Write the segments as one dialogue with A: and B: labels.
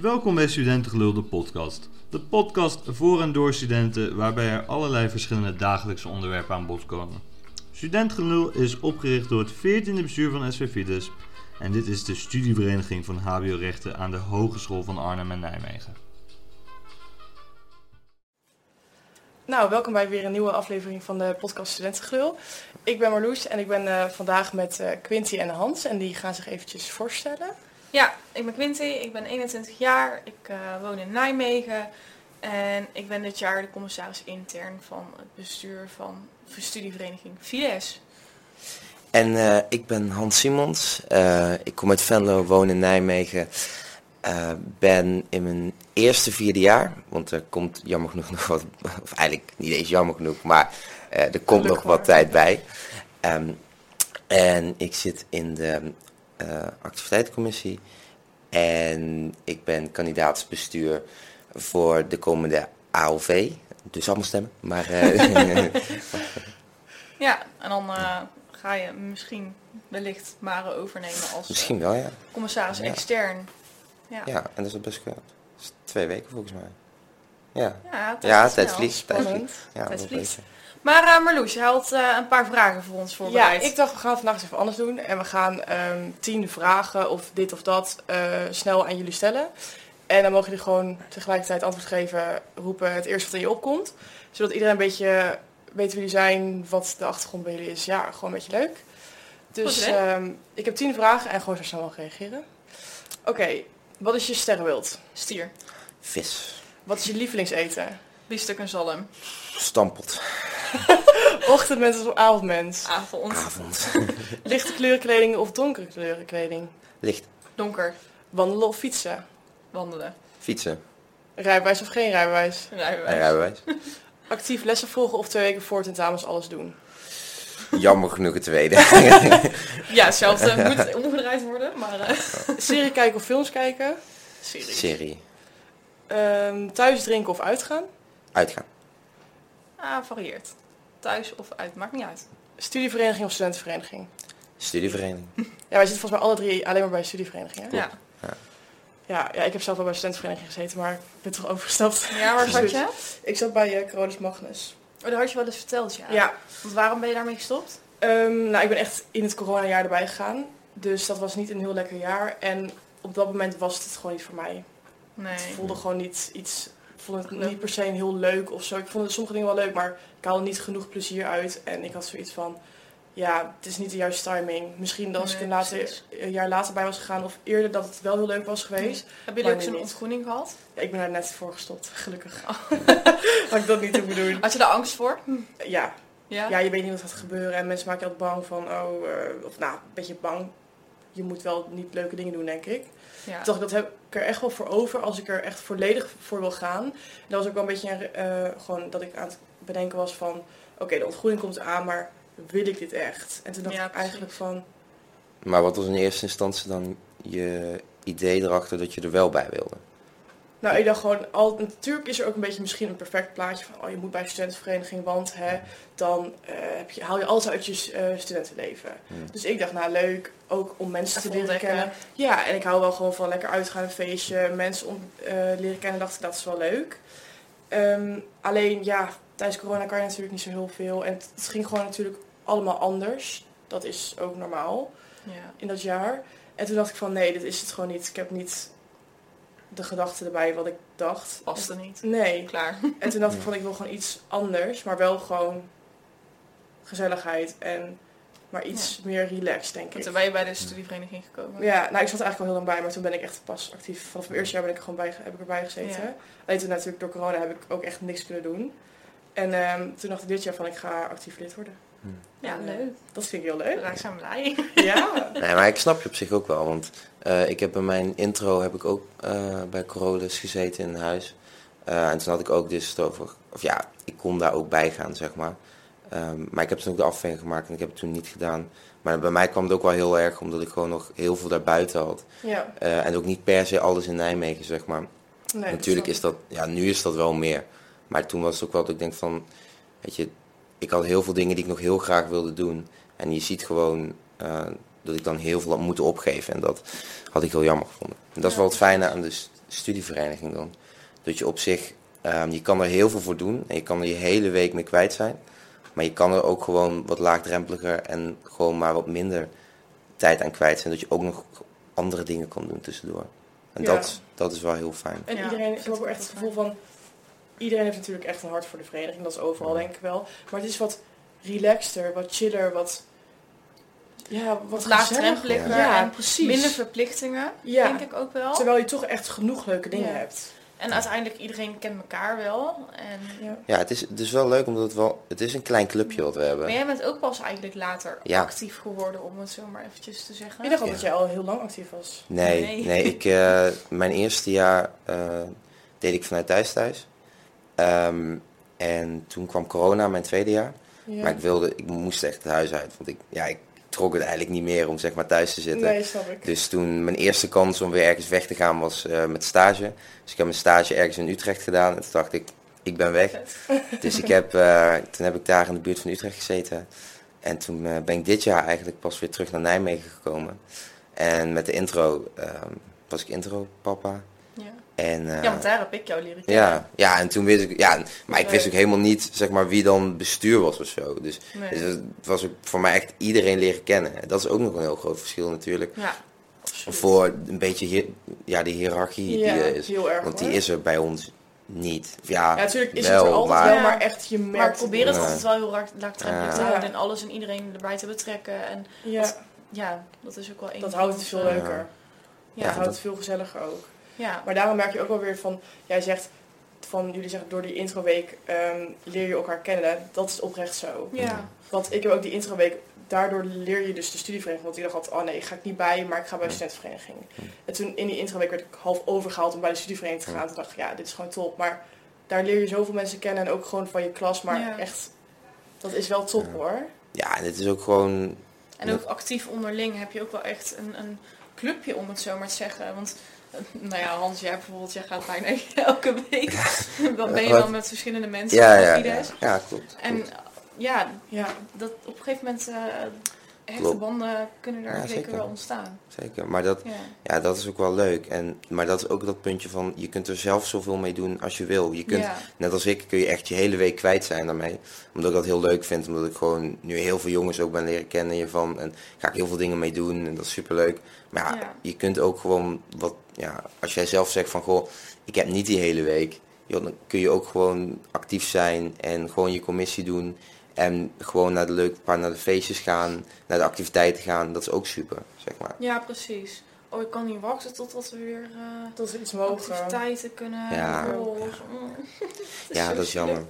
A: Welkom bij Studentengelul, de podcast. De podcast voor en door studenten, waarbij er allerlei verschillende dagelijkse onderwerpen aan bod komen. Studentengelul is opgericht door het 14e bestuur van SV Fides en dit is de studievereniging van HBO-rechten aan de Hogeschool van Arnhem en Nijmegen.
B: Nou, welkom bij weer een nieuwe aflevering van de podcast Studentengelul. Ik ben Marloes en ik ben eh, vandaag met eh, Quinty en Hans en die gaan zich eventjes voorstellen.
C: Ja, ik ben Quinty, ik ben 21 jaar, ik eh, woon in Nijmegen en ik ben dit jaar de commissaris intern van het bestuur van de studievereniging Fides.
D: En eh, ik ben Hans Simons. Eh, ik kom uit Venlo, woon in Nijmegen. Ben in mijn eerste vierde jaar, want er komt jammer genoeg nog wat, of eigenlijk niet eens jammer genoeg, maar er komt
B: Gelukkig
D: nog wat tijd bij. Ehm, en ik zit in de activiteitencommissie en ik ben kandidaatsbestuur voor de komende AOV. Dus allemaal stemmen, maar eh,
C: Ja, en dan eh, ga je misschien wellicht Mare overnemen als eh,
D: misschien wel ja.
C: commissaris
D: Ja.
C: extern. Ja,
D: Ja, en dat is best is twee weken volgens mij. Ja,
C: ja,
D: ja tijd
C: snel.
D: vliegt. Tijd vliegt. Ja,
C: Tijd vliegt. Maar eh, Marloes, je had eh, een paar vragen voor ons
B: Ja,
C: voorbereid.
B: ik dacht we gaan vandaag eens even anders doen en we gaan ehm, tien vragen of dit of dat eh, snel aan jullie stellen. En dan mogen jullie gewoon tegelijkertijd antwoord geven, roepen het eerste wat in je opkomt. Zodat iedereen een beetje weet wie jullie zijn, wat de achtergrond bij jullie is. Ja, gewoon een beetje leuk. Dus
C: Goed
B: ehm, ik heb tien vragen en gewoon zo snel mogelijk reageren. Oké, wat is je sterrenbeeld?
C: Stier,
D: Vis.
B: Wat is je lievelingseten?
C: biefstuk en zalm,
D: Stampot.
B: Ochtendmens of avondmens?
C: avond,
D: Avond.
B: Lichte kleurenkleding of donkere kleurenkleding?
D: Licht.
C: donker,
B: Wandelen of fietsen?
C: wandelen,
D: Fietsen.
B: Rijbewijs of geen rijbewijs?
C: rijbewijs.
D: Rijbewijs.
B: Actief lessen volgen of twee weken voor tentamens alles doen?
D: Jammer genoeg het tweede.
C: Ja, hetzelfde moet omgedraaid worden, maar eh
B: Serie kijken of films kijken?
C: serie.
D: Serie.
B: Ehm, thuis drinken of uitgaan?
D: Uitgaan.
C: Ah, varieert. Thuis of uit, maakt niet uit.
B: Studievereniging of studentenvereniging?
D: Studievereniging.
B: Ja, wij zitten volgens mij alle drie alleen maar bij studieverenigingen.
C: Ja.
B: Ja, ja, ik heb zelf wel bij studentenvereniging gezeten, maar ik ben toch overgestapt.
C: ja, waar zat je?
B: Ik zat bij uh, Carolus Magnus.
C: Oh, dat had je wel eens verteld, ja.
B: Ja,
C: Want waarom ben je daarmee gestopt?
B: Ehm, nou, ik ben echt in het coronajaar erbij gegaan. Dus dat was niet een heel lekker jaar. En op dat moment was het gewoon niet voor mij.
C: Nee.
B: Het voelde gewoon niet iets. Vond het niet per se heel leuk of zo. Ik vond sommige dingen wel leuk, maar ik haalde niet genoeg plezier uit. En ik had zoiets van, ja, het is niet de juiste timing. Misschien dat als ik een, later,
C: precies.
B: een jaar later bij was gegaan of eerder dat het wel heel leuk was geweest.
C: Hebben jullie ook zo'n ontgroening gehad?
B: Ja, ik ben daar net voor gestopt, gelukkig.
C: Oh.
B: Had ik dat niet hoeven doen.
C: Had je daar angst voor?
B: Ja,
C: Ja?
B: ja, je weet niet wat gaat gebeuren. En mensen maken je altijd bang van, oh, eh, of nou, een beetje bang. Je moet wel niet leuke dingen doen, denk ik.
C: Ja.
B: Ik, dat heb er echt wel voor over als ik er echt volledig voor wil gaan. En dat was ook wel een beetje een, eh, gewoon dat ik aan het bedenken was van... Oké, de ontgroening komt aan, maar wil ik dit echt? En toen dacht
C: Ja,
B: ik eigenlijk van...
D: Maar wat was in eerste instantie dan je idee erachter dat je er wel bij wilde?
B: Nou, ik dacht gewoon... Al, natuurlijk is er ook een beetje misschien een perfect plaatje van... Oh, je moet bij een studentenvereniging, want hè, dan eh, heb je, haal je alles uit je eh, studentenleven. Dus ik dacht, nou leuk, ook om mensen te leren kennen. Ja, en ik hou wel gewoon van lekker uitgaan, een feestje, mensen om, eh, leren kennen. dacht ik, dat is wel leuk. Ehm, alleen, ja, tijdens corona kan je natuurlijk niet zo heel veel. En het, het ging gewoon natuurlijk allemaal anders. Dat is ook normaal
C: Ja.
B: in dat jaar. En toen dacht ik van, nee, dit is het gewoon niet. Ik heb niet de gedachten erbij wat ik dacht.
C: Past er niet.
B: Nee.
C: Klaar.
B: En toen dacht ik
D: Ja.
B: van, ik wil gewoon iets anders. Maar wel gewoon gezelligheid en... Maar iets meer relaxed, denk
C: En
B: ik.
C: toen ben je bij de studievereniging gekomen.
B: Ja, nou ik zat er eigenlijk al heel lang bij, maar toen ben ik echt pas actief. Vanaf mijn eerste jaar ben ik er gewoon bij, heb ik erbij gezeten.
C: Ja.
B: Alleen toen natuurlijk door corona heb ik ook echt niks kunnen doen. En ehm, toen dacht ik dit jaar van ik ga actief lid worden.
C: Ja,
B: En, eh,
C: leuk.
B: Dat vind ik heel leuk.
C: Raak zijn blij.
B: Ja.
D: Nee, maar ik snap je op zich ook wel. Want eh, ik heb bij mijn intro heb ik ook eh, bij Corolus gezeten in huis. Eh, en toen had ik ook dus het over... Of ja, ik kon daar ook bij gaan, zeg maar. Ehm, maar ik heb toen ook de afweging gemaakt en ik heb het toen niet gedaan. Maar bij mij kwam het ook wel heel erg omdat ik gewoon nog heel veel daarbuiten had.
B: Ja.
D: En ook niet per se alles in Nijmegen, zeg maar.
B: Nee,
D: Natuurlijk is dat, ja, nu is dat wel meer. Maar toen was het ook wel dat ik denk van, weet je, ik had heel veel dingen die ik nog heel graag wilde doen. En je ziet gewoon dat ik dan heel veel had moeten opgeven. En dat had ik heel jammer gevonden. En dat is wel het fijne aan de studievereniging doen. Dat je op zich, ehm, je kan er heel veel voor doen en je kan er je hele week mee kwijt zijn. Maar je kan er ook gewoon wat laagdrempeliger en gewoon maar wat minder tijd aan kwijt zijn. Dat je ook nog andere dingen kan doen tussendoor. En
B: Ja.
D: dat, dat is wel heel fijn.
B: En iedereen, ik heb ook echt het gevoel van... Iedereen heeft natuurlijk echt een hart voor de vereniging. Dat is overal
D: Ja.
B: denk ik wel. Maar het is wat relaxter, wat chiller, wat... Ja, wat
C: laagdrempeliger
B: Ja,
C: en
B: precies.
C: minder verplichtingen,
B: Ja.
C: denk ik ook wel.
B: Terwijl je toch echt genoeg leuke dingen
C: Ja.
B: hebt.
C: En uiteindelijk iedereen kent elkaar wel. En...
B: Ja.
D: Ja, het is, het is wel leuk omdat het wel, het is een klein clubje wat we
C: Maar
D: hebben.
C: jij bent ook pas eigenlijk later
D: Ja.
C: actief geworden, om het zo maar eventjes te zeggen.
B: Ik dacht al
D: Ja.
B: dat jij al heel lang actief was.
D: Nee,
C: Nee.
D: nee. ik, eh, mijn eerste jaar eh, deed ik vanuit thuis thuis. Ehm, en toen kwam corona, mijn tweede jaar.
B: Ja.
D: Maar ik wilde, ik moest echt het huis uit. Want ik, ja, ik trok het eigenlijk niet meer om zeg maar thuis te zitten.
B: Nee, snap ik.
D: Dus toen mijn eerste kans om weer ergens weg te gaan was eh, met stage. Dus ik heb mijn stage ergens in Utrecht gedaan. En toen dacht ik, ik ben weg. Dus ik heb, eh, toen heb ik daar in de buurt van Utrecht gezeten. En toen eh, ben ik dit jaar eigenlijk pas weer terug naar Nijmegen gekomen. En met de intro ehm, was ik intro papa.
C: Ja.
D: En, eh,
C: ja, want daar heb ik jou leren kennen.
D: ja, ja, en toen wist ik, ja, maar ik wist ook helemaal niet, zeg maar, wie dan bestuur was of zo. Dus,
C: Nee.
D: dus het was ook voor mij echt iedereen leren kennen. En dat is ook nog een heel groot verschil natuurlijk.
C: Ja, absoluut.
D: Voor een beetje, ja, die hiërarchie
B: ja,
D: die er is.
B: heel erg
D: Want die
B: hoor.
D: is er bij ons niet. Ja,
B: Ja, natuurlijk is
D: wel,
B: het er altijd
D: maar-
B: wel, maar echt je merkt...
C: Maar probeer het
D: Ja.
C: altijd wel heel laag- laagdrempelig te
B: Ja.
C: houden en alles en iedereen erbij te betrekken. En
B: Ja,
C: ja, dat is ook wel een
B: dat houdt het veel leuker.
C: Ja,
B: dat
C: ja.
B: houdt het veel gezelliger ook.
C: Ja.
B: Maar daarom merk je ook wel weer van, jij zegt van, jullie zeggen door die introweek ehm, leer je elkaar kennen. Dat is oprecht zo.
C: ja.
B: Want ik heb ook die introweek, daardoor leer je dus de studievereniging. Want ik dacht altijd, oh nee, ga ik niet bij, maar ik ga bij de studentenvereniging. En toen in die introweek werd ik half overgehaald om bij de studievereniging te gaan. Toen dacht ik, ja, dit is gewoon top. Maar daar leer je zoveel mensen kennen en ook gewoon van je klas. Maar
C: Ja.
B: echt, dat is wel top
D: Ja.
B: hoor.
D: ja, en het is ook gewoon,
C: En ook actief onderling heb je ook wel echt een, een clubje, om het zo maar te zeggen. Want, nou ja, Hans, jij bijvoorbeeld, jij gaat bijna elke week. Dan ben je dan met verschillende mensen
D: ja, ja, ja, ja, klopt.
C: En
D: klopt.
C: ja,
B: Ja,
C: dat op een gegeven moment, eh hechte
D: Klopt.
C: banden kunnen daar
D: Ja,
C: zeker wel ontstaan.
D: Zeker, maar dat,
C: Ja.
D: ja, dat is ook wel leuk. En, maar dat is ook dat puntje van, je kunt er zelf zoveel mee doen als je wil. Je kunt,
C: ja.
D: net als ik, kun je echt je hele week kwijt zijn daarmee. Omdat ik dat heel leuk vind, omdat ik gewoon nu heel veel jongens ook ben leren kennen hiervan. En ga ik heel veel dingen mee doen en dat is super leuk. Maar Ja. je kunt ook gewoon wat, ja, als jij zelf zegt van, goh, ik heb niet die hele week. Joh, dan kun je ook gewoon actief zijn en gewoon je commissie doen. En gewoon naar de leuke paar naar de feestjes gaan, naar de activiteiten gaan. Dat is ook super, zeg maar.
C: ja, precies. Oh, ik kan niet wachten totdat we weer eh,
B: dat is iets mogen.
C: activiteiten kunnen
D: Ja.
C: mm.
D: Ja, dat is jammer.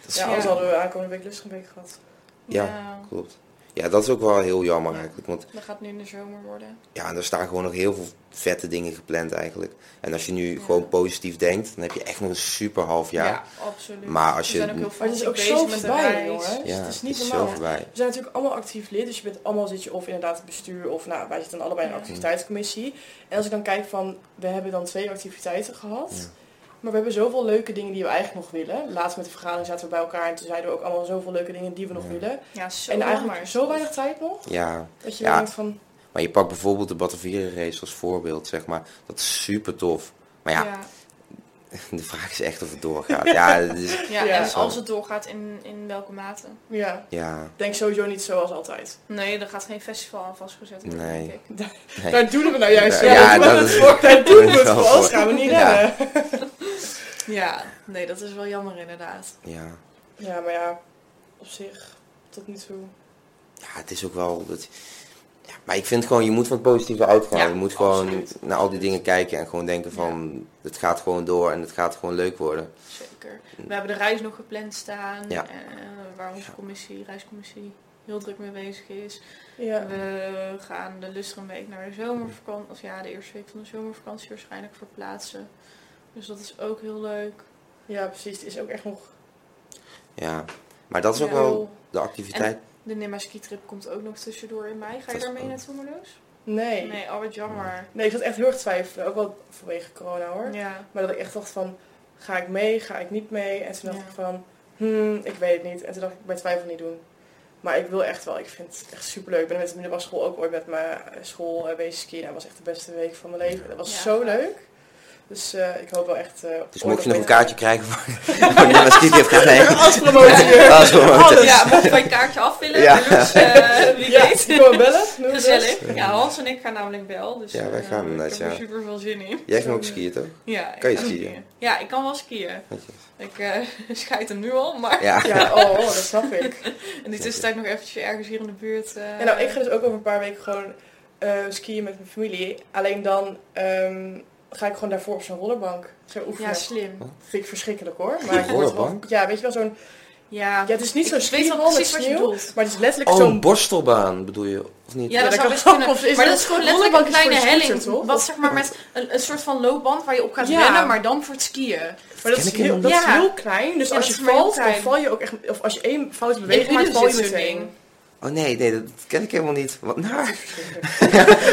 D: Dat is
B: Ja, anders hadden we aankomende week week gehad.
D: Ja.
C: ja.
D: Klopt. Ja, dat is ook wel heel jammer eigenlijk. Want
C: Dat gaat nu in de zomer worden.
D: ja, er staan gewoon nog heel veel vette dingen gepland eigenlijk. En als je nu
C: Ja.
D: gewoon positief denkt, dan heb je echt nog een super half jaar.
C: Ja, absoluut.
D: Maar als
C: we
D: je-
C: zijn ook heel
B: Maar het is ook zo voorbij, jongens.
D: Ja,
B: het is niet
D: zo
B: normaal.
D: voorbij.
B: We zijn natuurlijk allemaal actief lid, dus je bent allemaal zit je of inderdaad het bestuur of nou, wij zitten allebei in de
C: Ja.
B: activiteitscommissie. En als ik dan kijk van, we hebben dan twee activiteiten gehad.
D: Ja.
B: Maar we hebben zoveel leuke dingen die we eigenlijk nog willen. Laatst met de vergadering zaten we bij elkaar en toen zeiden we ook allemaal zoveel leuke dingen die we nog
D: Ja.
B: willen.
C: Ja, zo
B: en eigenlijk
C: jammer.
B: zo weinig tijd nog,
D: Ja,
B: dat je
D: Ja.
B: denkt van,
D: maar je pakt bijvoorbeeld de Batavieren race als voorbeeld, zeg maar. Dat is super tof. Maar ja,
C: Ja,
D: de vraag is echt of het doorgaat. ja, is,
C: ja,
B: Ja.
C: en
D: Zo.
C: als het doorgaat, in, in welke mate?
B: ja,
D: ja,
B: denk sowieso niet zoals altijd.
C: Nee, er gaat geen festival aan vastgezet worden,
D: Nee.
C: denk ik.
D: nee.
B: Daar doen we nou juist
D: Ja,
B: wel.
D: ja,
B: voor.
D: dat is-
B: Daar doen we het voor, anders gaan we niet
D: Ja.
C: Ja, nee, dat is wel jammer inderdaad.
D: ja.
B: Ja, maar ja, op zich, tot nu toe.
D: ja, het is ook wel. Dat, ja, maar ik vind gewoon, je moet van het positieve uitgaan.
C: Ja,
D: je moet gewoon
B: absoluut.
D: naar al die dingen kijken en gewoon denken van, het gaat gewoon door en het gaat gewoon leuk worden.
C: Zeker. We hebben de reis nog gepland staan,
D: Ja.
C: eh, waar onze commissie, reiscommissie heel druk mee bezig is.
B: Ja.
C: We gaan de Lustrumweek naar de zomervakantie, of ja, de eerste week van de zomervakantie waarschijnlijk verplaatsen. Dus dat is ook heel leuk.
B: ja, precies. Het is ook echt nog
D: Ja, maar dat is ook
C: Ja.
D: wel de activiteit.
C: De Nimma Ski Trip komt ook nog tussendoor in mei. Ga je
D: Dat is
C: daar mee
D: ook-
C: naartoe, Marloes?
B: Nee.
C: Nee, oh wat jammer.
B: Nee, ik zat echt heel erg te twijfelen. Ook wel vanwege corona hoor.
C: Ja,
B: Maar dat ik echt dacht van, ga ik mee, ga ik niet mee? En toen dacht
C: Ja.
B: ik van, hmm, ik weet het niet. En toen dacht ik, bij twijfel niet doen. Maar ik wil echt wel, ik vind het echt superleuk. Ik ben met de middelbare school ook ooit met mijn school uh, wezen skiën. Dat was echt de beste week van mijn leven. Dat was
C: Ja,
B: zo leuk. Dus eh, ik hoop wel echt... eh,
D: Dus mocht je nog een kaartje krijgen voor ski heeft nemen.
B: Als.
C: Ja, mocht je een kaartje afvullen,
D: Ja.
C: dus, eh, wie
B: Ja,
C: weet.
B: komen bellen.
C: Gezellig. Ja, Hans en ik gaan namelijk wel. Dus,
D: Ja, wij gaan inderdaad,
C: Ik heb er
D: ja.
C: super veel zin in.
D: Jij ging ook skiën toch?
C: Ja, ik
D: Kan je skiën?
C: Ja, ik kan wel skiën. Ik eh scheid hem nu al, maar
D: Ja.
B: Ja, oh, oh, dat snap ik.
C: in die tussentijd nog eventjes ergens hier in de buurt. eh,
B: Ja, nou, ik ga dus ook over een paar weken gewoon eh, skiën met mijn familie. Alleen dan ehm, ga ik gewoon daarvoor op zo'n rollerbank zo oefenen.
C: Ja, slim.
B: vind ik verschrikkelijk hoor. Maar
D: rollerbank?
B: Ja, weet je wel, zo'n...
C: Ja,
B: Ja, het is niet zo'n
C: ik weet wel
B: skihal met
C: precies wat je
B: sneeuw,
C: bedoelt.
B: maar het is letterlijk
D: Oh,
B: zo'n...
D: een borstelbaan bedoel je, of niet?
C: Ja,
B: Ja,
C: dat zou
B: kan
C: best
B: ook,
C: kunnen.
B: of is
C: Maar
B: dat-
C: is gewoon letterlijk een kleine helling.
B: scooter, toch?
C: Wat zeg maar met een, een soort van loopband waar je op gaat
B: Ja.
C: rennen, maar dan voor het skiën.
B: Maar dat
D: ken
B: is,
D: ik
B: heel, dat is heel klein, dus
C: Ja,
B: als je valt, dan val je ook echt... Of als je één foute
C: In
B: beweging maakt, val je meteen.
D: Oh nee, nee, dat ken ik helemaal niet. Wat naar.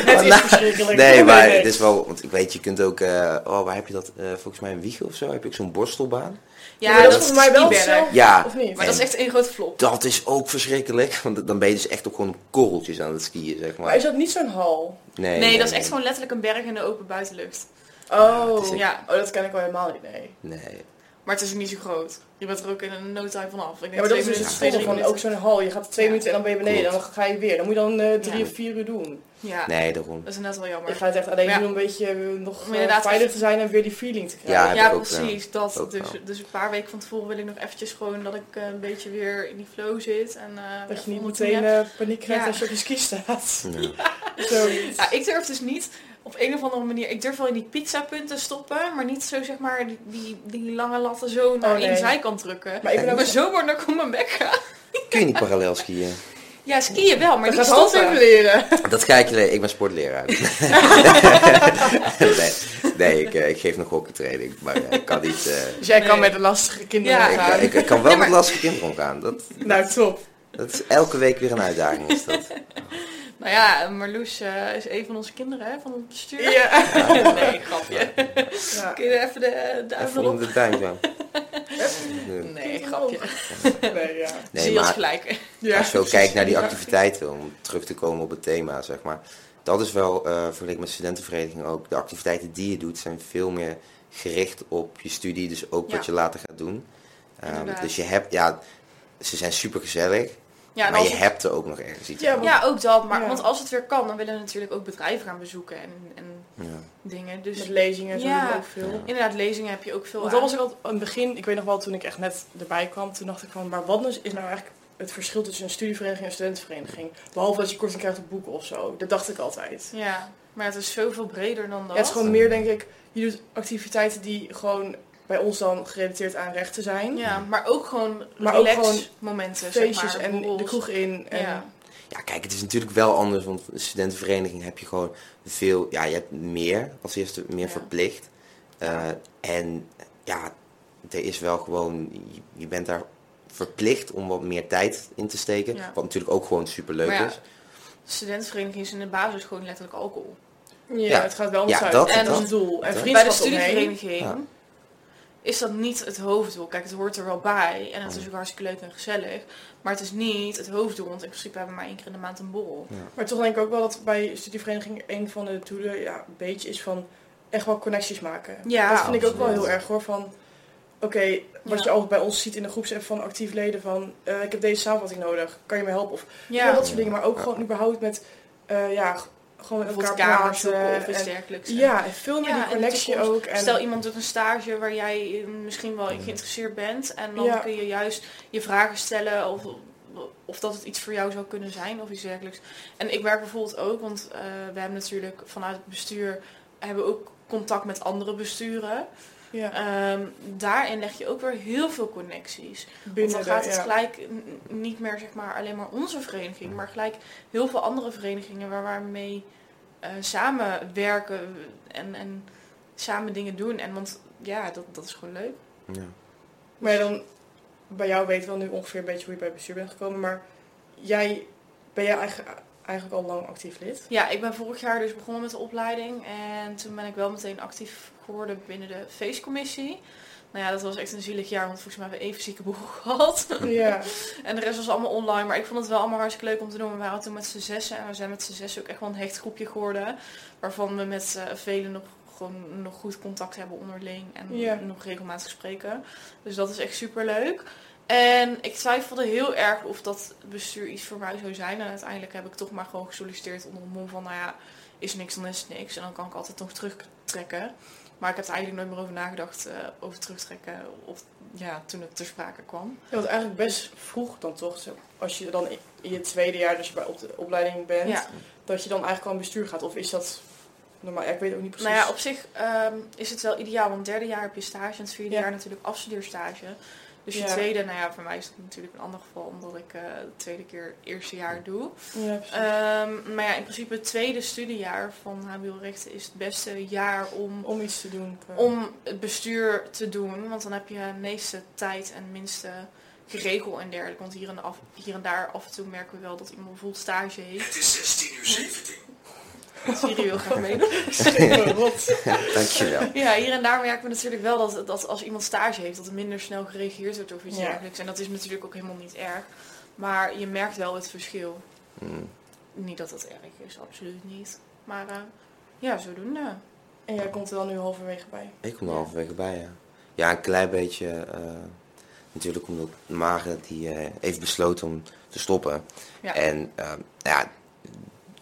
B: Het is verschrikkelijk.
D: Nee, maar
B: nee.
D: het is wel, want ik weet, je kunt ook, eh, oh, waar heb je dat? Eh, volgens mij in Wiegen of zo heb je ook zo'n borstelbaan.
B: Ja,
C: Ja,
B: dat,
C: dat
B: is voor mij wel zo.
D: Ja,
B: Of niet?
C: Maar dat is echt één grote flop.
D: dat is ook verschrikkelijk, want dan ben je dus echt op gewoon korreltjes aan het skiën, zeg
B: Maar
D: maar.
B: is dat niet zo'n hal?
D: Nee,
C: Nee, dat is echt gewoon letterlijk een berg in de open buitenlucht.
B: Oh,
D: echt-
C: Ja,
B: oh, dat ken ik wel helemaal niet, nee.
D: Nee.
C: Maar het is ook niet zo groot. Je bent er ook in een no time vanaf. Ik denk
B: Ja, maar dat is dus het voordeel van ook zo'n hal. Je gaat twee
C: Ja.
B: minuten en dan ben je beneden.
D: Klopt.
B: dan ga je weer. Dan moet je dan eh, drie
C: Ja.
B: of vier uur doen.
C: Ja,
D: Nee, daarom.
C: dat is net wel jammer.
B: Je gaat echt alleen
C: Ja.
B: doen om een beetje eh, nog eh,
C: inderdaad
B: veilig
C: echt-
B: te zijn en weer die feeling te
D: Ja,
B: krijgen.
C: Ja,
D: ik
C: precies. Dat.
D: Ook
C: Dus,
D: wel.
C: dus een paar weken van tevoren wil ik nog eventjes gewoon dat ik eh, een beetje weer in die flow zit. En, eh,
B: Dat je niet meteen eh, paniek krijgt
C: Ja.
B: als je op je ski staat.
D: Ja,
C: ik durf dus niet op een of andere manier. Ik durf wel in die pizzapunten stoppen, maar niet zo zeg maar die, die, die lange latten zo naar
B: Oh, nee.
C: één zijkant drukken.
B: Maar ik ben ook
C: zo ik op mijn bek ga.
D: Kun je niet parallel skiën?
C: Ja, skiën wel, maar
B: Dat gaat Hans even leren.
D: Dat ga ik je leren. Ik ben sportleraar. nee, nee ik, eh, ik geef nog hockeytraining, maar eh, ik kan niet... eh,
B: Dus jij kan
C: Nee.
B: met de lastige kinderen
C: Ja.
D: ik,
B: omgaan.
D: kan- ik, ik kan wel
C: Nee,
D: met lastige kinderen omgaan. Dat,
B: Nou, top.
D: dat is elke week weer een uitdaging. Is dat.
C: Nou ja, Marloes eh, is een van onze kinderen hè, van het bestuur.
B: Ja.
C: nee, grapje.
B: ja.
C: Kun je even de duim
D: Even de duim zo.
C: Nee, grapje.
B: Nee, ja.
C: Zie
D: Nee,
C: je als
D: maar
C: gelijk.
B: ja.
D: als je kijkt naar die activiteiten, om terug te komen op het thema, zeg maar. Dat is wel, eh vergeleken met studentenvereniging ook, de activiteiten die je doet zijn veel meer gericht op je studie, dus ook wat je later gaat doen. Ehm, dus je hebt, ja, ze zijn super gezellig,
C: Ja,
D: maar
C: als
D: je
C: het-
D: hebt er ook nog ergens iets
B: Ja,
D: aan.
C: ja, ook dat. Maar,
B: Ja.
C: Want als het weer kan, dan willen we natuurlijk ook bedrijven gaan bezoeken en, en
D: Ja.
C: dingen. Dus
B: Met lezingen en zo
C: Ja.
B: ook veel.
D: Ja.
C: inderdaad, lezingen heb je ook veel
B: Want dat
C: aan.
B: was ik al aan het begin, ik weet nog wel toen ik echt net erbij kwam, toen dacht ik van, maar wat is nou eigenlijk het verschil tussen een studievereniging en een studentenvereniging? Behalve dat je korting krijgt op boeken of zo. Dat dacht ik altijd.
C: Ja, maar het is zoveel breder dan dat.
B: Ja, het is gewoon meer, denk ik, je doet activiteiten die gewoon bij ons dan gerelateerd aan rechten zijn.
C: Ja, maar ook gewoon
B: Maar ook
C: relax
B: gewoon
C: momenten,
B: Feestjes
C: zeg maar.
B: en de kroeg in. En,
C: Ja.
D: Ja, kijk, het is natuurlijk wel anders, want een studentenvereniging heb je gewoon veel, ja, je hebt meer, als eerste meer
C: Ja.
D: verplicht. Eh, en ja, er is wel gewoon, je, je bent daar verplicht om wat meer tijd in te steken,
C: Ja.
D: wat natuurlijk ook gewoon super leuk is.
C: De studentenvereniging is in de basis gewoon letterlijk alcohol.
B: Ja,
D: Ja.
B: het gaat wel om
D: Ja, dat-
B: en dat het doel. En
D: dat-
C: Bij de studievereniging
D: Ja.
C: Is dat niet het hoofddoel. Kijk, het hoort er wel bij en het is
D: Oh.
C: ook hartstikke leuk en gezellig. Maar het is niet het hoofddoel, want in principe hebben we maar één keer in de maand een borrel.
B: Maar toch denk ik ook wel dat bij studievereniging een van de doelen ja, een beetje is van echt wel connecties maken.
C: Ja,
B: dat vind ik ook wel heel erg hoor. Van oké, wat
C: Ja.
B: je altijd bij ons ziet in de groepsapp van actief leden van eh, ik heb deze samenvatting nodig, kan je me helpen? Of ja.
C: Ja,
B: dat soort dingen, maar ook gewoon überhaupt met eh, ja, gewoon met elkaar
C: kamers zoeken of iets dergelijks.
B: ja, en veel meer
C: Ja,
B: die connectie ook. En,
C: Stel iemand doet een stage waar jij eh, misschien wel in geïnteresseerd bent en dan
B: Ja.
C: kun je juist je vragen stellen of, of dat het iets voor jou zou kunnen zijn of iets dergelijks. En ik werk bijvoorbeeld ook, want eh, we hebben natuurlijk vanuit het bestuur hebben we ook contact met andere besturen.
B: Ja,
C: Ehm, daarin leg je ook weer heel veel connecties. Want
B: binnen
C: dan
B: de-
C: gaat het
B: ja.
C: gelijk niet meer zeg maar alleen maar onze vereniging, maar gelijk heel veel andere verenigingen waar we mee eh, samenwerken en, en samen dingen doen. En want ja, dat, dat is gewoon leuk.
D: Ja.
B: Maar dan, bij jou weten we wel nu ongeveer een beetje hoe je bij het bestuur bent gekomen. Maar jij, ben jij eigenlijk, eigenlijk al lang actief lid?
C: Ja, ik ben vorig jaar dus begonnen met de opleiding en toen ben ik wel meteen actief geworden binnen de feestcommissie. Nou ja, dat was echt een zielig jaar, want volgens mij hebben we even zieke boel gehad.
B: Ja.
C: En de rest was allemaal online. Maar ik vond het wel allemaal hartstikke leuk om te doen. We waren toen met z'n zessen. En we zijn met z'n zessen ook echt wel een hecht groepje geworden. Waarvan we met eh, velen nog gewoon nog goed contact hebben onderling en
B: Ja.
C: nog regelmatig spreken. Dus dat is echt super leuk. En ik twijfelde heel erg of dat bestuur iets voor mij zou zijn. En uiteindelijk heb ik toch maar gewoon gesolliciteerd onder de mom van, nou ja, is niks, dan is niks. En dan kan ik altijd nog terugtrekken. Maar ik heb er eigenlijk nooit meer over nagedacht, eh, over terugtrekken, of ja, toen het ter sprake kwam.
B: Ja, want eigenlijk best vroeg dan toch, zo, als je dan in je tweede jaar, dus je bij op de opleiding bent,
C: Ja.
B: dat je dan eigenlijk al in bestuur gaat. Of is dat normaal? Ja, ik weet ook niet precies.
C: Nou ja, op zich ehm, is het wel ideaal, want derde jaar heb je stage en het vierde
B: Ja.
C: jaar natuurlijk afstudeerstage. Dus je
B: Ja.
C: tweede, nou ja, voor mij is het natuurlijk een ander geval, omdat ik eh de tweede keer het eerste jaar doe.
B: Ja.
C: Ehm, maar ja, in principe het tweede studiejaar van HBO-rechten is het beste jaar om,
B: om iets te doen. qua-
C: om het bestuur te doen. Want dan heb je de meeste tijd en minste geregel en dergelijke. Want hier en, af, hier en daar af en toe merken we wel dat iemand bijvoorbeeld stage heeft.
E: Het is 16 uur 17.
C: Siri wil graag meedoen.
B: Rot.
D: Dankjewel.
C: Ja, hier en daar merken we natuurlijk wel dat, dat als iemand stage heeft, dat er minder snel gereageerd wordt of iets
B: Ja.
C: dergelijks. En dat is natuurlijk ook helemaal niet erg. Maar je merkt wel het verschil.
D: Mm.
C: Niet dat dat erg is, absoluut niet. Maar eh, ja, zodoende.
B: En jij komt er dan nu halverwege bij.
D: Ik kom er halverwege bij, ja. Ja, een klein beetje. eh, natuurlijk omdat Mare die eh, heeft besloten om te stoppen.
C: Ja.
D: En ja,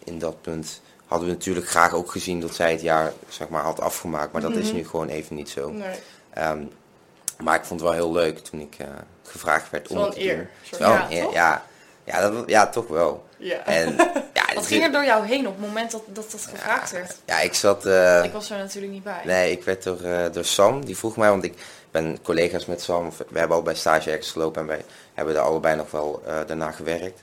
D: in dat punt hadden we natuurlijk graag ook gezien dat zij het jaar zeg maar, had afgemaakt. Maar dat is
B: Mhm.
D: nu gewoon even niet zo.
B: Nee,
D: Ehm, maar ik vond het wel heel leuk toen ik eh, gevraagd werd om het te
B: eer.
D: doen. Wel
C: Ja,
D: een eer,
C: toch?
D: ja, ja, dat, ja, toch wel.
B: Ja.
D: En, ja,
C: Wat
D: het-
C: ging er door jou heen op het moment dat dat, dat gevraagd werd?
D: Ja, ik zat... eh,
C: Ik was er natuurlijk niet bij.
D: Nee, ik werd door, eh, door Sam, die vroeg mij, want ik ben collega's met Sam. We hebben al bij stage gelopen en wij hebben er allebei nog wel daarna gewerkt.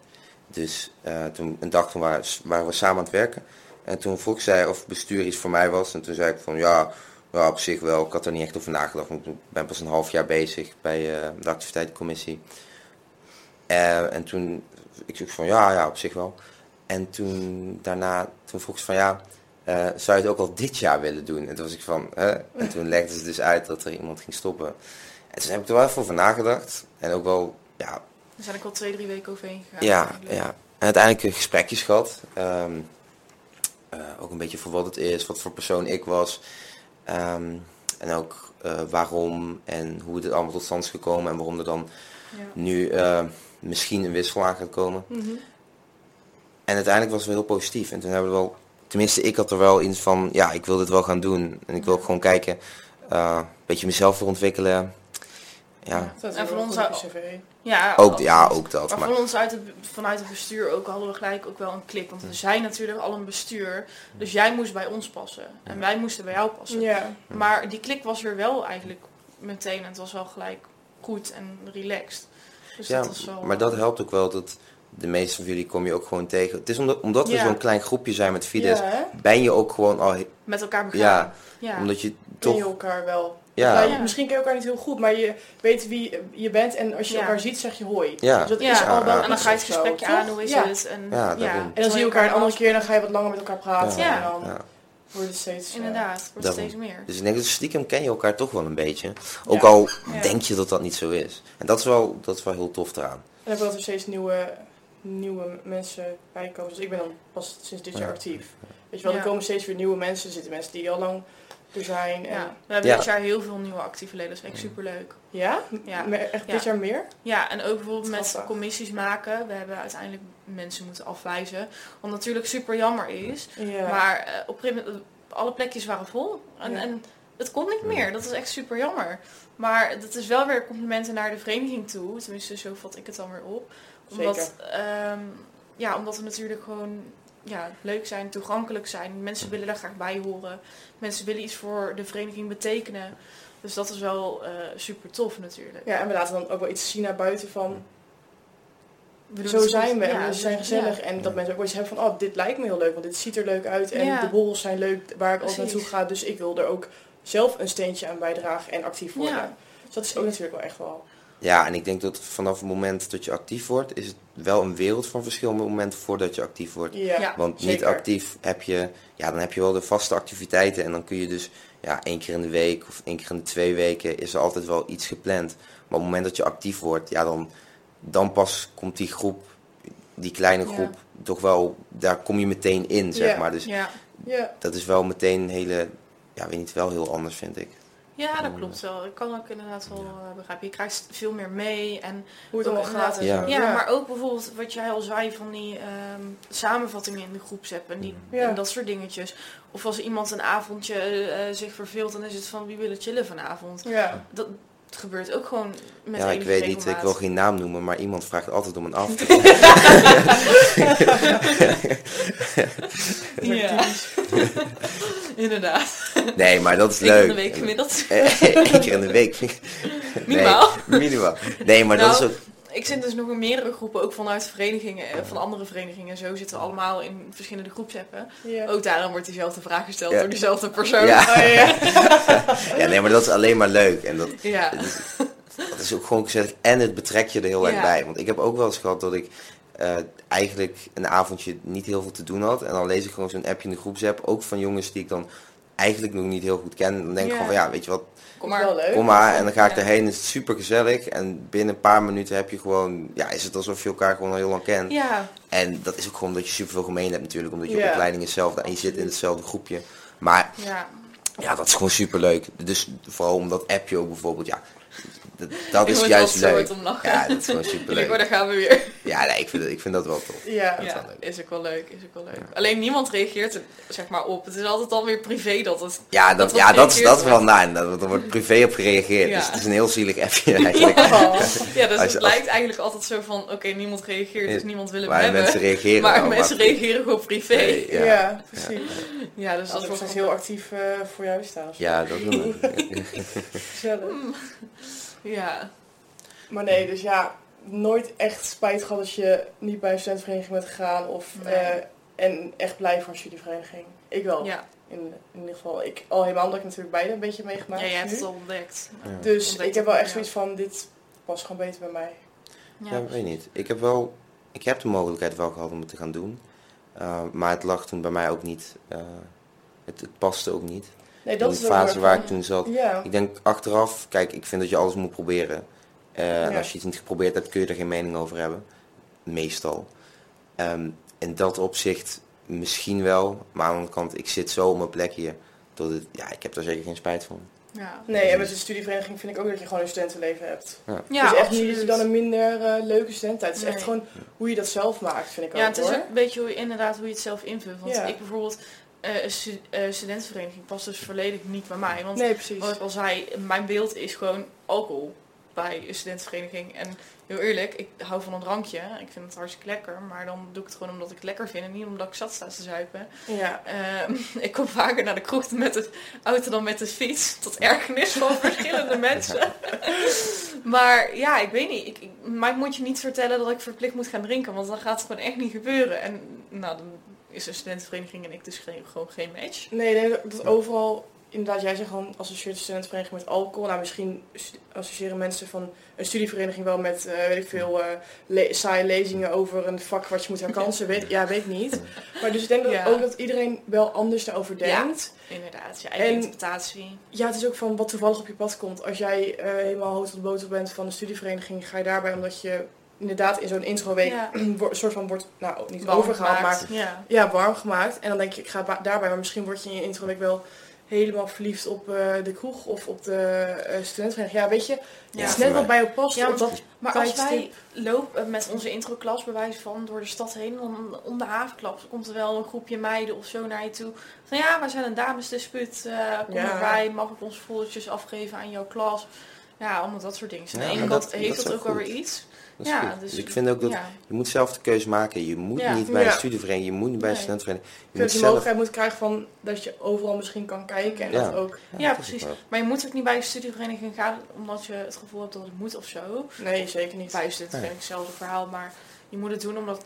D: Dus toen, een dag toen waren, waren we samen aan het werken. En toen vroeg zij of bestuur iets voor mij was. En toen zei ik van ja, ja op zich wel. Ik had er niet echt over nagedacht, ik ben pas een half jaar bezig bij eh, de activiteitencommissie. Eh, en toen, ik zoek van ja, ja, op zich wel. En toen daarna, toen vroeg ze van ja, eh, zou je het ook al dit jaar willen doen? En toen was ik van, hè? En toen legde ze dus uit dat er iemand ging stoppen. En toen heb ik er wel even over nagedacht. En ook wel, ja,
C: Daar zijn ik al twee, drie weken overheen gegaan.
D: ja,
C: eigenlijk.
D: ja. En uiteindelijk gesprekjes gehad. Ehm, eh, ook een beetje voor wat het is, wat voor persoon ik was. Ehm, en ook eh, waarom en hoe het allemaal tot stand is gekomen. En waarom er dan
C: Ja.
D: nu eh, misschien een wissel aan gaat komen.
B: Mhm.
D: En uiteindelijk was het wel heel positief. En toen hebben we wel, tenminste ik had er wel in van, ja, ik wil dit wel gaan doen. En ik wil ook gewoon kijken, eh, een beetje mezelf weer ontwikkelen. Ja,
B: Dat is
C: En van ons
B: cv.
C: Ja,
D: ook, ja, ook dat.
C: Maar
D: Maar,
C: van ons uit het, vanuit het bestuur ook hadden we gelijk ook wel een klik. Want we zijn natuurlijk al een bestuur. Dus jij moest bij ons passen. En wij moesten bij jou passen.
B: Ja.
C: Maar die klik was er wel eigenlijk meteen. En het was wel gelijk goed en relaxed. Dus
D: ja,
C: dat was wel...
D: maar dat helpt ook wel dat de meeste van jullie kom je ook gewoon tegen. Het is omdat, omdat we
C: Ja.
D: zo'n klein groepje zijn met Fides,
B: Ja,
D: ben je ook gewoon al,
C: Met elkaar begaan.
D: ja,
C: ja.
D: omdat je
B: Ken
D: toch,
B: je elkaar wel.
D: Ja,
B: je- misschien ken je elkaar niet heel goed, maar je weet wie je bent en als je
C: Ja.
B: elkaar ziet zeg je hoi.
D: Ja.
B: Dus dat
C: Ja,
B: is al wel
D: ja.
C: En dan ga je het gesprekje aan, hoe is
B: ja.
C: het? En.
B: En dan zie je elkaar een andere keer en dan ga je wat langer met elkaar praten
C: Ja.
B: en dan
D: ja.
B: wordt het steeds... eh,
C: Inderdaad, wordt steeds meer.
D: Dus ik denk dat stiekem ken je elkaar toch wel een beetje. Ook
B: Ja.
D: al
C: Ja.
D: denk je dat dat niet zo is. En dat is wel, dat is wel heel tof eraan.
B: En dan hebben er steeds nieuwe, nieuwe mensen bij komen. Dus ik ben dan pas sinds dit jaar
D: Ja.
B: actief. Weet je wel, er komen steeds weer nieuwe mensen. Er zitten mensen die al lang er zijn. En,
C: Ja. We hebben
D: Ja.
C: dit jaar heel veel nieuwe actieve leden. Dat is echt superleuk.
B: Ja?
C: Ja.
B: Echt
C: Ja.
B: dit jaar meer?
C: Ja, en ook bijvoorbeeld met commissies maken. We hebben uiteindelijk mensen moeten afwijzen. Wat natuurlijk super jammer is.
B: Ja.
C: Maar eh, op een gegeven moment, alle plekjes waren vol. En,
B: Ja.
C: en het kon niet meer. Dat is echt super jammer. Maar dat is wel weer complimenten naar de vereniging toe. Tenminste, zo vat ik het dan weer op. Omdat, ehm, ja, omdat we natuurlijk gewoon ja, leuk zijn, toegankelijk zijn. Mensen willen daar graag bij horen. Mensen willen iets voor de vereniging betekenen. Dus dat is wel eh, super tof natuurlijk.
B: ja, en we laten dan ook wel iets zien naar buiten van...
C: We doen
B: Zo zijn we
C: Ja,
B: en we zijn gezellig.
C: ja.
B: En dat mensen ook wel eens hebben van... Oh, dit lijkt me heel leuk, want dit ziet er leuk uit. En
C: Ja.
B: de borrels zijn leuk waar ik altijd naartoe ga. Dus ik wil er ook zelf een steentje aan bijdragen en actief worden.
C: Ja.
B: Dus dat is ook natuurlijk wel echt wel...
D: Ja, en ik denk dat vanaf het moment dat je actief wordt, is het wel een wereld van verschil met het moment voordat je actief wordt.
B: Ja.
C: Ja.
D: Want niet
B: zeker.
D: actief heb je, ja, dan heb je wel de vaste activiteiten en dan kun je dus, ja, één keer in de week of één keer in de twee weken is er altijd wel iets gepland. Maar op het moment dat je actief wordt, ja, dan, dan pas komt die groep, die kleine
C: Ja.
D: groep, toch wel, daar kom je meteen in, zeg
B: Ja.
D: maar. Dus
C: Ja,
B: Ja.
D: dat is wel meteen een hele ja, weet niet, wel heel anders vind ik.
C: Ja, dat klopt wel. Ik kan ook inderdaad wel eh, begrijpen. Je krijgt veel meer mee. En
B: Hoe het
C: Ook
B: allemaal gaat en
D: inderdaad,
B: zo.
C: ja, maar ook bijvoorbeeld wat jij al zei van die ehm, samenvattingen in de groepsapp en, die,
B: Ja.
C: en dat soort dingetjes. Of als iemand een avondje eh, zich verveelt, dan is het van wie willen chillen vanavond.
B: Ja.
C: Dat gebeurt ook gewoon met
D: ja, ik weet niet, ik wil geen naam noemen, maar iemand vraagt altijd om een af.
C: Ja, inderdaad.
D: Nee, maar dat is
C: Eén keer
D: leuk.
C: in de week gemiddeld.
D: Eén keer in de week.
C: Minimaal.
D: Nee, minimaal. Nee, maar dat
C: Nou,
D: is ook...
C: Ik zit dus nog in meerdere groepen, ook vanuit verenigingen, eh, van andere verenigingen. Zo zitten we allemaal in verschillende groepsappen.
B: Ja.
C: Ook daarom wordt diezelfde vraag gesteld
D: Ja.
C: door diezelfde persoon.
D: Ja.
B: Oh, ja.
D: Ja, nee, maar dat is alleen maar leuk. En dat,
C: Ja.
D: dat is ook gewoon gezellig. En het betrekt je er heel erg
C: Ja.
D: bij. Want ik heb ook wel eens gehad dat ik eh, eigenlijk een avondje niet heel veel te doen had. En dan lees ik gewoon zo'n appje in de groepsapp. Ook van jongens die ik dan eigenlijk nog niet heel goed ken. Dan denk ik gewoon van ja, weet je wat,
C: Kom
B: Is
C: maar.
B: wel leuk.
D: kom maar. En dan ga ik
C: Ja.
D: erheen, is het super gezellig. En binnen een paar minuten heb je gewoon, ja, is het alsof je elkaar gewoon al heel lang kent.
C: Ja,
D: En dat is ook gewoon dat je super veel gemeen hebt natuurlijk. Omdat je
B: Ja.
D: op opleiding is hetzelfde en je zit in hetzelfde groepje. Maar
C: ja.
D: ja, dat is gewoon super leuk. Dus vooral om dat appje ook bijvoorbeeld, ja. Dat, dat is juist leuk.
C: hard om lachen.
D: Ja, dat is gewoon super
C: Ik denk, daar gaan we weer.
D: Ja, nee, ik vind, het- ik vind dat wel tof.
B: Ja.
D: is wel
C: ook wel leuk, is ook wel leuk. Alleen niemand reageert er zeg maar op. Het is altijd alweer privé dat het...
D: Ja, dat,
C: Dat
D: ja,
C: wordt
D: dat, is, dat is wel naar. Dat, er wordt privé op gereageerd.
C: Ja.
D: Dus het is een heel zielig appje eigenlijk.
C: Ja, dus
D: Als
C: het lijkt eigenlijk altijd zo van, oké, niemand reageert, dus niemand wil hem
D: Maar
C: hebben.
D: mensen reageren
C: maar mensen
D: maar-
C: reageren gewoon privé.
D: Nee,
B: Ja,
D: ja.
B: precies.
C: Ja, dus dat
B: straks heel actief eh, voor jou staan.
D: Ja, dat doen we.
B: Gezellig.
C: Ja,
B: Maar nee, dus ja, nooit echt spijt gehad als je niet bij een studentenvereniging bent gegaan. Of,
C: Nee.
B: eh, en echt blij voor een studievereniging. Ik wel.
C: ja.
B: In, in ieder geval. Ik, al helemaal omdat ik natuurlijk beide een beetje meegemaakt
C: ja jij hebt
B: nu.
C: het al ontdekt.
D: Ja.
B: Dus
C: Ontdekt
B: ik heb wel echt
C: ja.
B: zoiets van, dit past gewoon beter bij mij.
D: Ja, weet niet. Ik heb wel, ik heb de mogelijkheid wel gehad om het te gaan doen. Uh, maar het lag toen bij mij ook niet. Uh, het, het paste ook niet.
B: Nee, dat
D: in
B: is
D: de fase waar ik toen zat.
B: Ja.
D: Ik denk achteraf, kijk, ik vind dat je alles moet proberen. Uh, En
B: Ja.
D: als je iets niet geprobeerd hebt, kun je er geen mening over hebben. Meestal. Um, in dat opzicht misschien wel. Maar aan de andere kant, ik zit zo op mijn plek hier. Dat het, ja, ik heb daar zeker geen spijt van.
C: Ja,
B: Nee, en met een studievereniging vind ik ook dat je gewoon een studentenleven hebt.
C: ja
B: het is echt niet dan een minder eh, leuke studententijd. Het is echt gewoon hoe je dat zelf maakt, vind ik
C: Ja,
B: ook
C: het is ook een beetje hoe je, inderdaad hoe je het zelf invult. Want
B: Ja.
C: ik bijvoorbeeld, eh, een eh, studentenvereniging past dus volledig niet bij mij. Want
B: Nee, precies.
C: wat ik al zei, mijn beeld is gewoon alcohol bij een studentenvereniging. En heel eerlijk, ik hou van een drankje. Ik vind het hartstikke lekker. Maar dan doe ik het gewoon omdat ik het lekker vind en niet omdat ik zat sta te zuipen.
B: Ja.
C: Ehm, ik kom vaker naar de kroeg met de auto dan met de fiets. Tot ergernis van verschillende mensen. maar ja, ik weet niet. Ik, ik, mij moet je niet vertellen dat ik verplicht moet gaan drinken. Want dan gaat het gewoon echt niet gebeuren. En nou, dan is een studentenvereniging en ik dus geen, gewoon geen match.
B: Nee, nee, dat, dat overal, inderdaad, jij zegt gewoon associeert de studentenvereniging met alcohol. Nou, misschien associëren mensen van een studievereniging wel met, eh, weet ik veel, eh le saaie lezingen over een vak wat je moet herkansen. Weet, ja, weet ik niet. Maar dus ik denk dat
C: Ja.
B: ook dat iedereen wel anders daarover
C: Ja.
B: denkt.
C: Inderdaad, je eigen
B: En-
C: interpretatie.
B: Ja, het is ook van wat toevallig op je pad komt. Als jij eh, helemaal hoog tot boter bent van een studievereniging, ga je daarbij omdat je inderdaad in zo'n introweek
C: Ja.
B: een soort van wordt, nou niet
C: Warm
B: overgehaald, maar.
C: Ja.
B: ja, warm gemaakt. En dan denk je, ik ga daarbij, maar misschien word je in je introweek wel helemaal verliefd op eh, de kroeg of op de eh studentenvereniging. Ja, weet je,
C: Ja.
B: het is net wat bij jou past.
C: Ja,
B: op dat,
C: Maar als
B: tijdstip.
C: wij lopen met onze introklas bewijs van door de stad heen, dan om de havenklap komt er wel een groepje meiden of zo naar je toe. Van ja, wij zijn een damesdispuut, eh kom
B: Ja.
C: erbij, mag ik onze foldertjes afgeven aan jouw klas. Ja, allemaal dat soort dingen. Aan
D: Ja,
C: de ene
D: maar
C: kant
D: dat-
C: heeft
D: dat
C: ook wel weer iets.
D: Dat is
C: Ja,
D: goed.
C: dus-
D: Dus ik vind ook dat
C: Ja.
D: je moet zelf de keuze maken. Je moet
C: Ja.
D: niet bij
B: Ja.
D: een studievereniging, je moet niet bij een
C: Nee.
D: studentenvereniging. Je moet
B: je
D: zelf...
B: mogelijkheid moet krijgen van dat je overal misschien kan kijken en
D: Ja.
B: dat ook.
C: Ja,
D: dat
C: precies. Maar je moet ook niet bij een studievereniging gaan omdat je het gevoel hebt dat het moet of zo.
B: Nee, zeker niet.
C: Bij een studievereniging hetzelfde verhaal, maar je moet het doen omdat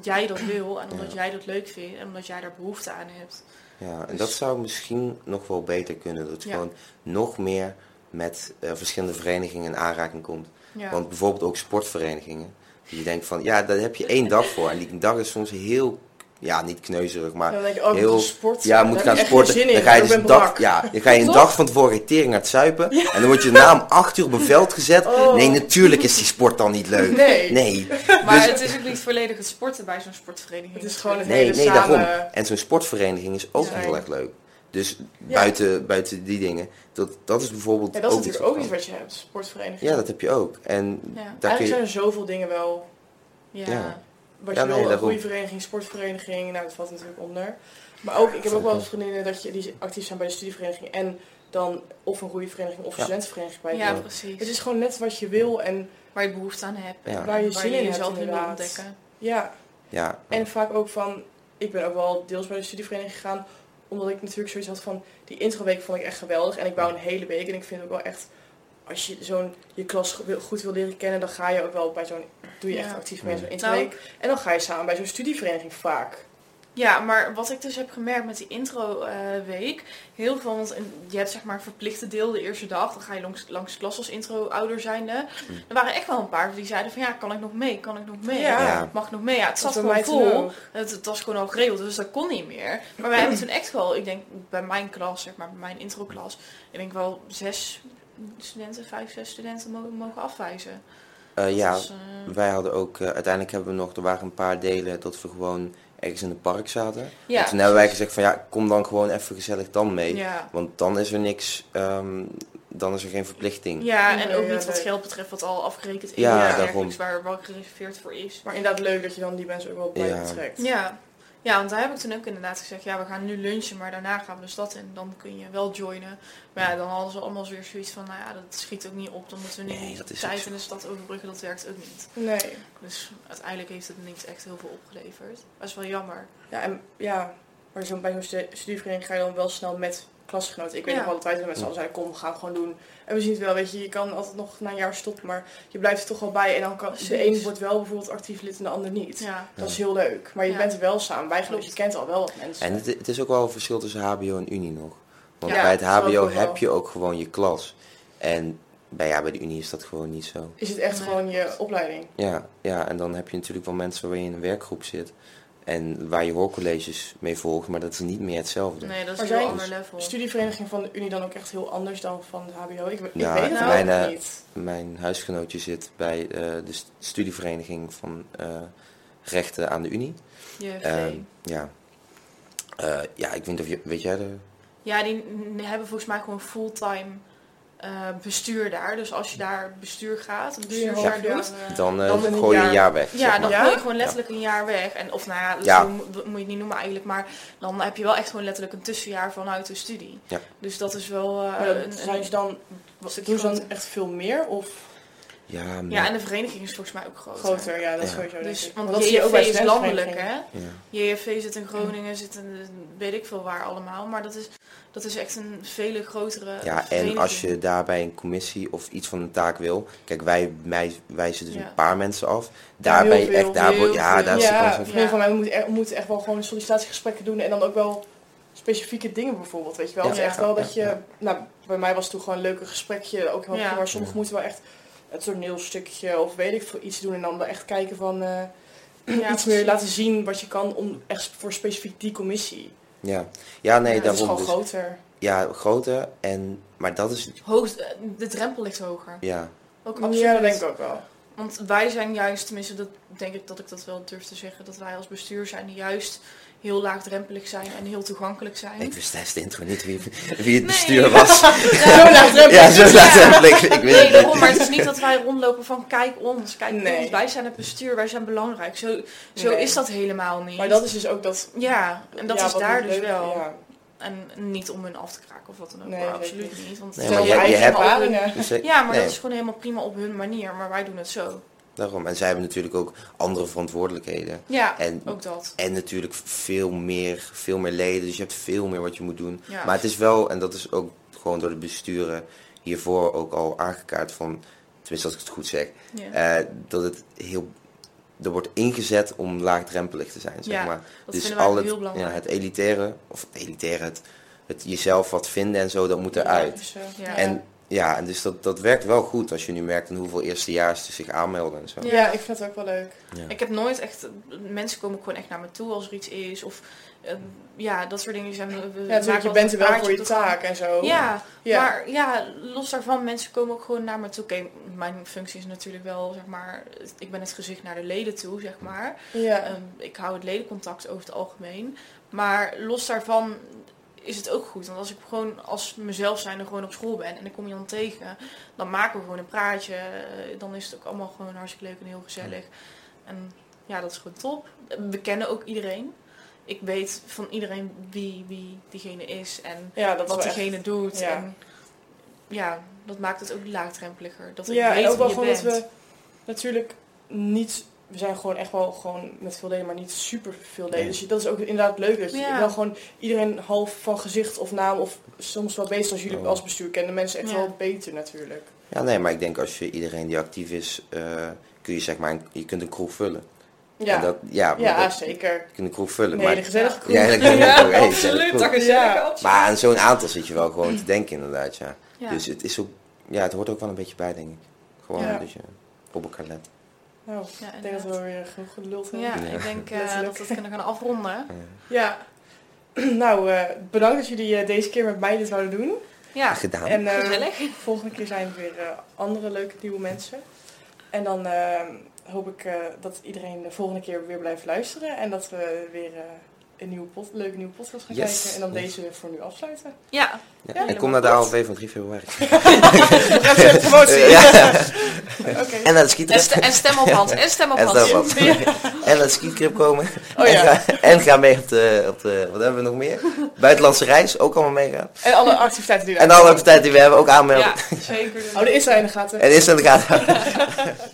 C: jij dat wil en omdat
D: Ja.
C: jij dat leuk vindt en omdat jij daar behoefte aan hebt.
D: Ja, en
C: Dus-
D: dat zou misschien nog wel beter kunnen. Dat je
C: Ja.
D: gewoon nog meer met eh, verschillende verenigingen in aanraking komt.
C: Ja.
D: Want bijvoorbeeld ook sportverenigingen. Je denkt van, ja, daar heb je één dag voor. En die dag is soms heel, ja, niet kneuzerig, maar
B: dan denk je, oh,
D: heel-
B: sporten.
D: ja, moet gaan sporten.
B: geen zin in,
D: Dan ga je dus een dag, ja, dan ga je een dag van tevoren tering aan het zuipen. En dan word je na om acht uur op een veld gezet.
B: Oh.
D: Nee, natuurlijk is die sport dan niet leuk.
B: Nee.
D: Nee,
C: Maar
D: Dus-
C: het is ook niet volledig het sporten bij zo'n sportvereniging.
B: Het is gewoon het
D: nee,
B: hele
D: nee,
B: samen.
D: daarom. En zo'n sportvereniging is ook
B: Ja.
D: heel erg leuk. Dus buiten, buiten die dingen, dat, dat is bijvoorbeeld
B: Ja, dat is
D: ook iets
B: natuurlijk ook
D: wat
B: iets wat je hebt, sportvereniging.
D: Ja, dat heb je ook. En
C: Ja.
D: daar kun
B: Eigenlijk
D: je...
B: zijn er zoveel dingen wel
C: Ja.
D: Ja.
B: wat
D: Ja,
B: je
D: nee,
B: wil. Een goede vereniging, sportvereniging, nou dat valt natuurlijk onder. Maar ook, ik heb ook wel eens vriendinnen dat je, die actief zijn bij de studievereniging en dan of een goede vereniging of een
D: Ja.
B: studentenvereniging bij
C: Ja,
B: doen.
C: precies.
B: Het is gewoon net wat je wil en
C: waar je behoefte aan hebt.
D: Ja.
C: En
B: Waar je zin in hebt,
C: jezelf in wil ontdekken.
B: ja.
D: Ja,
B: En vaak ook van, ik ben ook wel deels bij de studievereniging gegaan, omdat ik natuurlijk zoiets had van, die introweek vond ik echt geweldig. En ik wou een hele week en ik vind ook wel echt, als je zo'n, je klas goed wil leren kennen, dan ga je ook wel bij zo'n, doe je echt actief mee in zo'n introweek. En dan ga je samen bij zo'n studievereniging vaak.
C: Ja, maar wat ik dus heb gemerkt met die intro-week, heel veel, want je hebt zeg maar een verplichte deel de eerste dag, dan ga je langs, langs de klas als intro-ouder zijnde.
D: Mm.
C: Er waren echt wel een paar die zeiden van ja, kan ik nog mee, kan ik nog mee,
B: Ja.
D: Ja.
C: mag ik nog mee. Ja, het zat gewoon vol, het, het was gewoon al geregeld, dus dat kon niet meer. Maar wij hebben toen echt wel, ik denk bij mijn klas, zeg maar, bij mijn intro-klas, ik denk wel zes studenten, vijf, zes studenten mogen, mogen afwijzen.
D: Eh, ja
C: Dus, eh,
D: wij hadden ook... eh, uiteindelijk hebben we nog... Er waren een paar delen dat we gewoon ergens in het park zaten.
C: ja,
D: en toen hebben wij gezegd van ja, kom dan gewoon even gezellig dan mee.
C: ja.
D: Want dan is er niks... ehm, dan is er geen verplichting.
C: Ja, en ook niet wat geld betreft, wat al afgerekend is.
D: Ja, daarom.
C: waar wel gereserveerd voor is.
B: Maar inderdaad leuk dat je dan die mensen ook wel bij
D: Ja.
B: betrekt.
C: Ja. Ja, want daar heb ik toen ook inderdaad gezegd, ja, we gaan nu lunchen, maar daarna gaan we de stad in. Dan kun je wel joinen. Maar ja, dan hadden ze allemaal weer zoiets van, nou ja, dat schiet ook niet op. Dan moeten we nu
D: Nee, dat is ook
C: tijd in de stad overbruggen, dat werkt ook niet.
B: Nee.
C: Dus uiteindelijk heeft het niet echt heel veel opgeleverd. Dat is wel jammer.
B: Ja, en ja, maar zo, bij zo'n stu- studievereniging ga je dan wel snel met klasgenoten. Ik weet
C: Ja.
B: nog wel dat wij toen met z'n allen zeiden, kom, we gaan het gewoon doen. En we zien het wel, weet je, je kan altijd nog na een jaar stoppen, maar je blijft er toch wel bij. En dan kan, de een wordt wel bijvoorbeeld actief lid en de ander niet.
C: Ja.
B: Dat is heel leuk. Maar je
C: Ja.
B: bent er wel samen bij, dus je kent al wel wat mensen.
D: En het, het is ook wel een verschil tussen HBO en Unie nog. Want
B: Ja,
D: bij het HBO
B: wel.
D: heb je ook gewoon je klas. En bij, ja, bij de Unie is dat gewoon niet zo.
B: Is het echt
C: Nee.
B: gewoon je opleiding?
D: Ja, ja, en dan heb je natuurlijk wel mensen waar je in een werkgroep zit. En waar je hoorcolleges mee volgt, maar dat is niet meer hetzelfde.
C: Nee, dat is
B: Maar
C: een ander level.
B: De studievereniging van de Unie dan ook echt heel anders dan van het HBO? Ik, ik
D: Ja,
B: weet het
C: nou,
D: mijn,
B: niet.
D: Mijn huisgenootje zit bij eh, de st- studievereniging van eh, rechten aan de Unie. Ehm, ja. Eh, ja, ik weet niet of je, weet jij de...
C: Ja, die hebben volgens mij gewoon fulltime eh, bestuur daar. Dus als je daar bestuur gaat, een bestuursjaar
B: half
C: doet,
D: Dan, eh,
B: Dan een
D: gooi je een
B: jaar.
D: jaar weg.
C: ja,
D: zeg
C: dan
D: maar.
B: Ja?
C: gooi je gewoon letterlijk een jaar weg. En, of nou ja,
D: Ja.
C: moet je niet noemen eigenlijk, maar dan heb je wel echt gewoon letterlijk een tussenjaar vanuit de studie.
D: Ja.
C: Dus dat is wel eh,
B: dan
C: een,
B: zijn ze dan,
C: stukje
B: doen ze dan echt veel meer? Of
D: Ja, maar-
C: Ja, en de vereniging is volgens mij ook groter.
B: groter? Ja, dat is
D: Ja.
B: sowieso
C: Dus,
B: ik.
C: want
B: dat ook
C: is landelijk, hè?
D: ja.
C: JFV zit in Groningen, zit in weet ik veel waar allemaal. Maar dat is, dat is echt een vele grotere
D: Ja, en
C: vereniging.
D: als je daarbij een commissie of iets van een taak wil. Kijk, wij mij, wijzen dus
C: Ja.
D: een paar mensen af.
B: Ja,
D: Daar
B: heel
D: ben je
B: veel,
D: echt, daar,
C: heel
D: word- ja, daar is de
B: ja,
D: kans van.
B: vriendin van mij moet, er, moet echt wel gewoon sollicitatiegesprekken doen en dan ook wel specifieke dingen bijvoorbeeld, weet je wel.
D: Ja,
B: echt
D: ja,
B: wel
D: ja,
B: dat je,
D: ja.
B: nou, bij mij was het toen gewoon een leuke gesprekje, ook heel
C: Ja.
B: maar sommigen
D: Ja.
B: moeten wel echt het toneelstukje of weet ik veel iets doen en dan wel echt kijken van eh,
C: Ja,
B: iets meer laten zien wat je kan om echt voor specifiek die commissie.
D: Ja, ja nee,
B: Ja, dat is
D: daarom.
B: gewoon
D: Dus,
B: groter.
D: ja, groter. En, maar dat is,
C: Hoogst, eh, de drempel ligt hoger.
D: ja,
C: Ook absoluut.
B: Ja, dat denk ik ook wel.
C: Want wij zijn juist, tenminste dat denk ik dat ik dat wel durf te zeggen, dat wij als bestuur zijn die juist heel laagdrempelig zijn en heel toegankelijk zijn.
D: ik wist tijdens de intro niet wie, wie het
C: Nee.
D: bestuur was.
B: Zo laagdrempelig.
D: ja, zo laagdrempelig. Ik weet
C: Nee, daarom, maar het is niet dat wij rondlopen van kijk ons, kijk
B: Nee.
C: ons, wij zijn het bestuur, wij zijn belangrijk. Zo, zo
B: Nee.
C: is dat helemaal niet.
B: Maar dat is dus ook dat...
C: Ja, en dat
B: ja,
C: is daar dus
B: leuk-
C: wel.
B: ja.
C: En niet om hun af te kraken of wat dan ook,
B: Nee,
C: maar absoluut
B: niet.
C: Want
D: Nee, maar
B: je
D: je, hebt, dus, eh,
C: Ja, maar
D: nee,
C: dat is gewoon helemaal prima op hun manier, maar wij doen het zo.
D: Daarom. En zij hebben natuurlijk ook andere verantwoordelijkheden.
C: Ja,
D: En,
C: ook dat.
D: en natuurlijk veel meer, veel meer leden, dus je hebt veel meer wat je moet doen.
C: Ja.
D: Maar het is wel, en dat is ook gewoon door de besturen hiervoor ook al aangekaart van, tenminste als ik het goed zeg,
C: Ja.
D: eh, dat het heel, er wordt ingezet om laagdrempelig te zijn, zeg
C: Ja,
D: maar. dus al het,
C: heel belangrijk.
D: ja, het elitaire, of elitaire, het, het jezelf wat vinden en zo, dat moet eruit.
C: Ja.
D: En ja, en dus dat, dat werkt wel goed als je nu merkt aan hoeveel eerstejaars er zich aanmelden en zo.
C: Ja.
B: ik vind het ook wel leuk.
D: Ja.
C: Ik heb nooit echt, mensen komen gewoon echt naar me toe als er iets is. Of eh, ja, dat soort dingen zijn. we- we
B: Ja,
C: maken
B: natuurlijk, je bent er wel voor je taak en zo.
C: Ja,
B: Ja.
C: maar ja, los daarvan, mensen komen ook gewoon naar me toe. Oké, mijn functie is natuurlijk wel, zeg maar, ik ben het gezicht naar de leden toe, zeg maar.
B: Ja.
C: Ehm, ik hou het ledencontact over het algemeen. Maar los daarvan is het ook goed. Want als ik gewoon als mezelf zijnde gewoon op school ben en ik kom iemand tegen, dan maken we gewoon een praatje. Eh, Dan is het ook allemaal gewoon hartstikke leuk en heel gezellig. En ja, dat is gewoon top. We kennen ook iedereen. Ik weet van iedereen wie, wie diegene is en
B: Ja, dat
C: wat
B: echt-
C: diegene doet.
B: ja.
C: En ja, dat maakt het ook laagdrempeliger. Dat ik
B: Ja,
C: weet
B: en ook wel gewoon dat we natuurlijk niet... We zijn gewoon echt wel gewoon met veel leden, maar niet super veel leden.
D: Nee.
B: Dus dat is ook inderdaad leuk. Dat je
C: Ja.
B: wel gewoon iedereen half van gezicht of naam of soms wel beter als jullie
D: Oh.
B: als bestuur kennen. Mensen echt
C: Ja.
B: wel beter natuurlijk.
D: Ja, nee, maar ik denk als je iedereen die actief is, eh, kun je zeg maar, een- je kunt een kroeg vullen.
B: Ja,
D: En dat, ja,
B: ja
D: dat-
B: zeker.
D: je kunt een kroeg vullen.
B: Een
D: maar,
B: hele gezellige kroeg.
D: Ja,
C: Ja.
D: Hey,
C: absoluut. Dat
B: Ja.
D: Maar aan zo'n aantal zit je wel gewoon te denken inderdaad, ja.
C: Ja.
D: Dus het is ook, ja, het hoort ook wel een beetje bij, denk ik. Gewoon
B: Ja.
D: dat je op elkaar let.
B: Nou,
C: Ja,
B: ik denk dat we weer genoeg geluld hebben.
C: Ja, ik denk eh, dat we het kunnen gaan afronden.
B: Ja. nou, eh, bedankt dat jullie eh, deze keer met mij dit zouden doen.
C: Ja,
D: Gedaan.
B: En eh, volgende keer zijn er weer eh, andere leuke nieuwe mensen. En dan eh, hoop ik eh, dat iedereen de volgende keer weer blijft luisteren. En dat we weer eh, een nieuwe pod- leuke nieuwe podcast gaan
D: Yes.
B: kijken. En dan
D: Yes.
B: deze voor nu afsluiten.
C: Ja,
D: Ja,
B: Ja,
D: en kom naar de ALV van 3 februari.
B: Even promotie.
D: Ja. En naar de
C: en,
D: skitrip.
C: st- en stem op Hans. En stem op
D: En
C: Hans.
D: stem op. En naar de skitrip komen.
B: Oh
D: en,
B: ja.
D: ga, en ga mee op de, op de, wat hebben we nog meer? Buitenlandse reis, ook allemaal meegaan.
B: En alle activiteiten die we
D: En alle activiteiten die we hebben, ook aanmelden.
C: Ja, zeker.
B: Oh, de Insta in de gaten.
D: En is in de gaten.